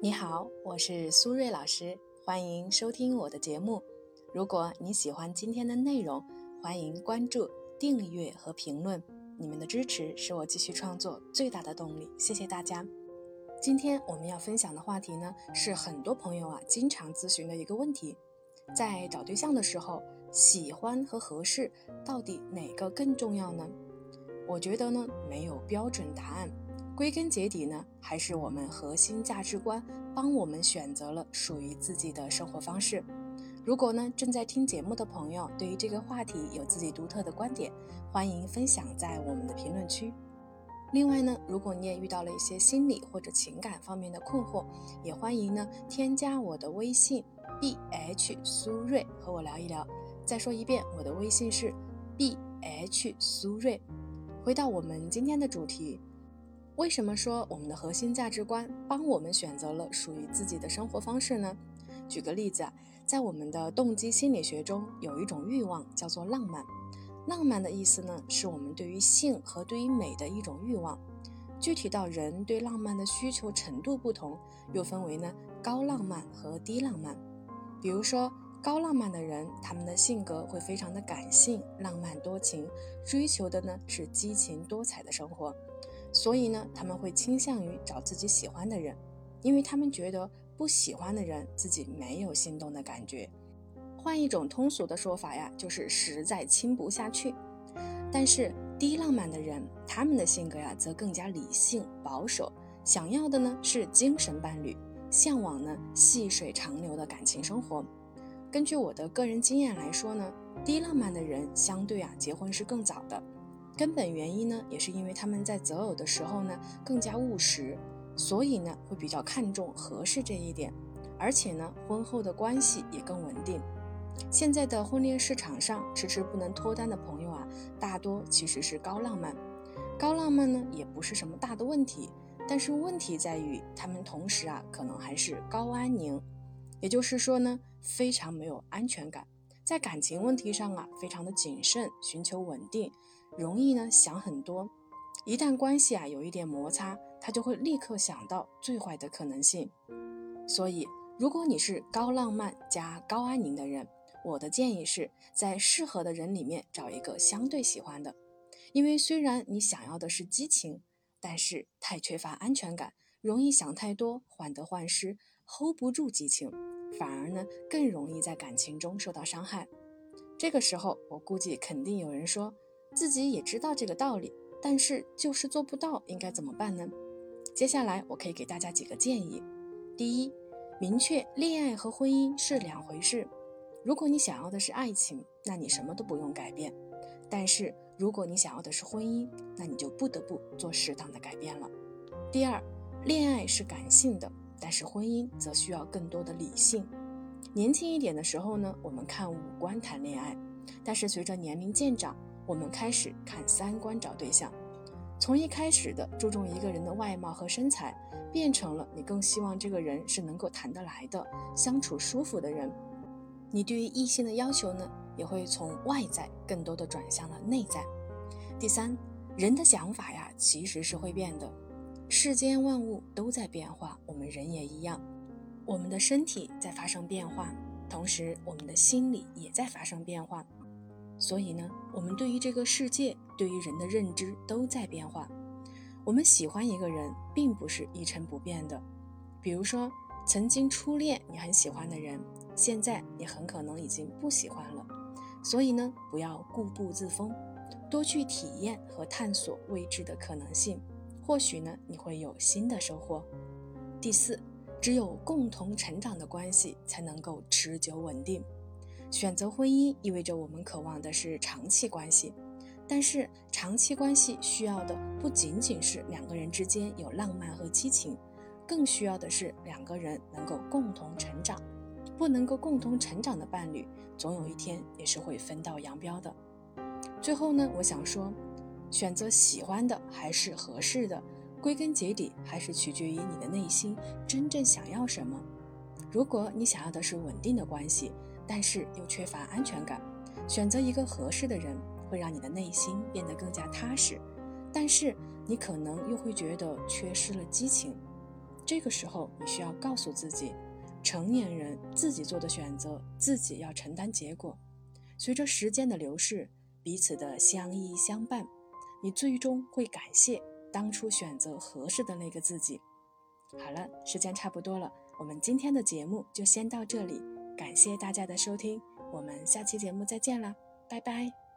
你好，我是苏瑞老师，欢迎收听我的节目。如果你喜欢今天的内容，欢迎关注、订阅和评论。你们的支持是我继续创作最大的动力，谢谢大家。今天我们要分享的话题呢，是很多朋友啊经常咨询的一个问题：在找对象的时候，喜欢和合适到底哪个更重要呢？我觉得呢，没有标准答案。归根结底呢，还是我们核心价值观帮我们选择了属于自己的生活方式。如果呢正在听节目的朋友对于这个话题有自己独特的观点，欢迎分享在我们的评论区。另外呢，如果你也遇到了一些心理或者情感方面的困惑，也欢迎呢添加我的微信 b h 苏瑞和我聊一聊。再说一遍，我的微信是 b h 苏瑞。回到我们今天的主题。为什么说我们的核心价值观帮我们选择了属于自己的生活方式呢？举个例子，在我们的动机心理学中，有一种欲望叫做浪漫。浪漫的意思呢，是我们对于性和对于美的一种欲望。具体到人对浪漫的需求程度不同，又分为呢高浪漫和低浪漫。比如说高浪漫的人，他们的性格会非常的感性、浪漫多情，追求的呢是激情多彩的生活。所以呢，他们会倾向于找自己喜欢的人，因为他们觉得不喜欢的人自己没有心动的感觉。换一种通俗的说法呀，就是实在亲不下去。但是低浪漫的人，他们的性格呀则更加理性保守，想要的呢是精神伴侣，向往呢细水长流的感情生活。根据我的个人经验来说呢，低浪漫的人相对啊结婚是更早的。根本原因呢，也是因为他们在择偶的时候呢更加务实，所以呢会比较看重合适这一点，而且呢婚后的关系也更稳定。现在的婚恋市场上迟迟不能脱单的朋友啊，大多其实是高浪漫。高浪漫呢也不是什么大的问题，但是问题在于他们同时啊可能还是高安宁，也就是说呢非常没有安全感，在感情问题上啊非常的谨慎，寻求稳定。容易呢想很多，一旦关系啊有一点摩擦，他就会立刻想到最坏的可能性。所以，如果你是高浪漫加高安宁的人，我的建议是在适合的人里面找一个相对喜欢的。因为虽然你想要的是激情，但是太缺乏安全感，容易想太多，患得患失，hold 不住激情，反而呢更容易在感情中受到伤害。这个时候，我估计肯定有人说。自己也知道这个道理，但是就是做不到，应该怎么办呢？接下来我可以给大家几个建议。第一，明确恋爱和婚姻是两回事。如果你想要的是爱情，那你什么都不用改变；但是如果你想要的是婚姻，那你就不得不做适当的改变了。第二，恋爱是感性的，但是婚姻则需要更多的理性。年轻一点的时候呢，我们看五官谈恋爱，但是随着年龄渐长，我们开始看三观找对象，从一开始的注重一个人的外貌和身材，变成了你更希望这个人是能够谈得来的、相处舒服的人。你对于异性的要求呢，也会从外在更多的转向了内在。第三，人的想法呀，其实是会变的。世间万物都在变化，我们人也一样。我们的身体在发生变化，同时我们的心理也在发生变化。所以呢，我们对于这个世界、对于人的认知都在变化。我们喜欢一个人，并不是一成不变的。比如说，曾经初恋你很喜欢的人，现在你很可能已经不喜欢了。所以呢，不要固步自封，多去体验和探索未知的可能性，或许呢，你会有新的收获。第四，只有共同成长的关系，才能够持久稳定。选择婚姻意味着我们渴望的是长期关系，但是长期关系需要的不仅仅是两个人之间有浪漫和激情，更需要的是两个人能够共同成长。不能够共同成长的伴侣，总有一天也是会分道扬镳的。最后呢，我想说，选择喜欢的还是合适的，归根结底还是取决于你的内心真正想要什么。如果你想要的是稳定的关系，但是又缺乏安全感，选择一个合适的人会让你的内心变得更加踏实，但是你可能又会觉得缺失了激情。这个时候你需要告诉自己，成年人自己做的选择，自己要承担结果。随着时间的流逝，彼此的相依相伴，你最终会感谢当初选择合适的那个自己。好了，时间差不多了，我们今天的节目就先到这里，感谢大家的收听，我们下期节目再见了，拜拜。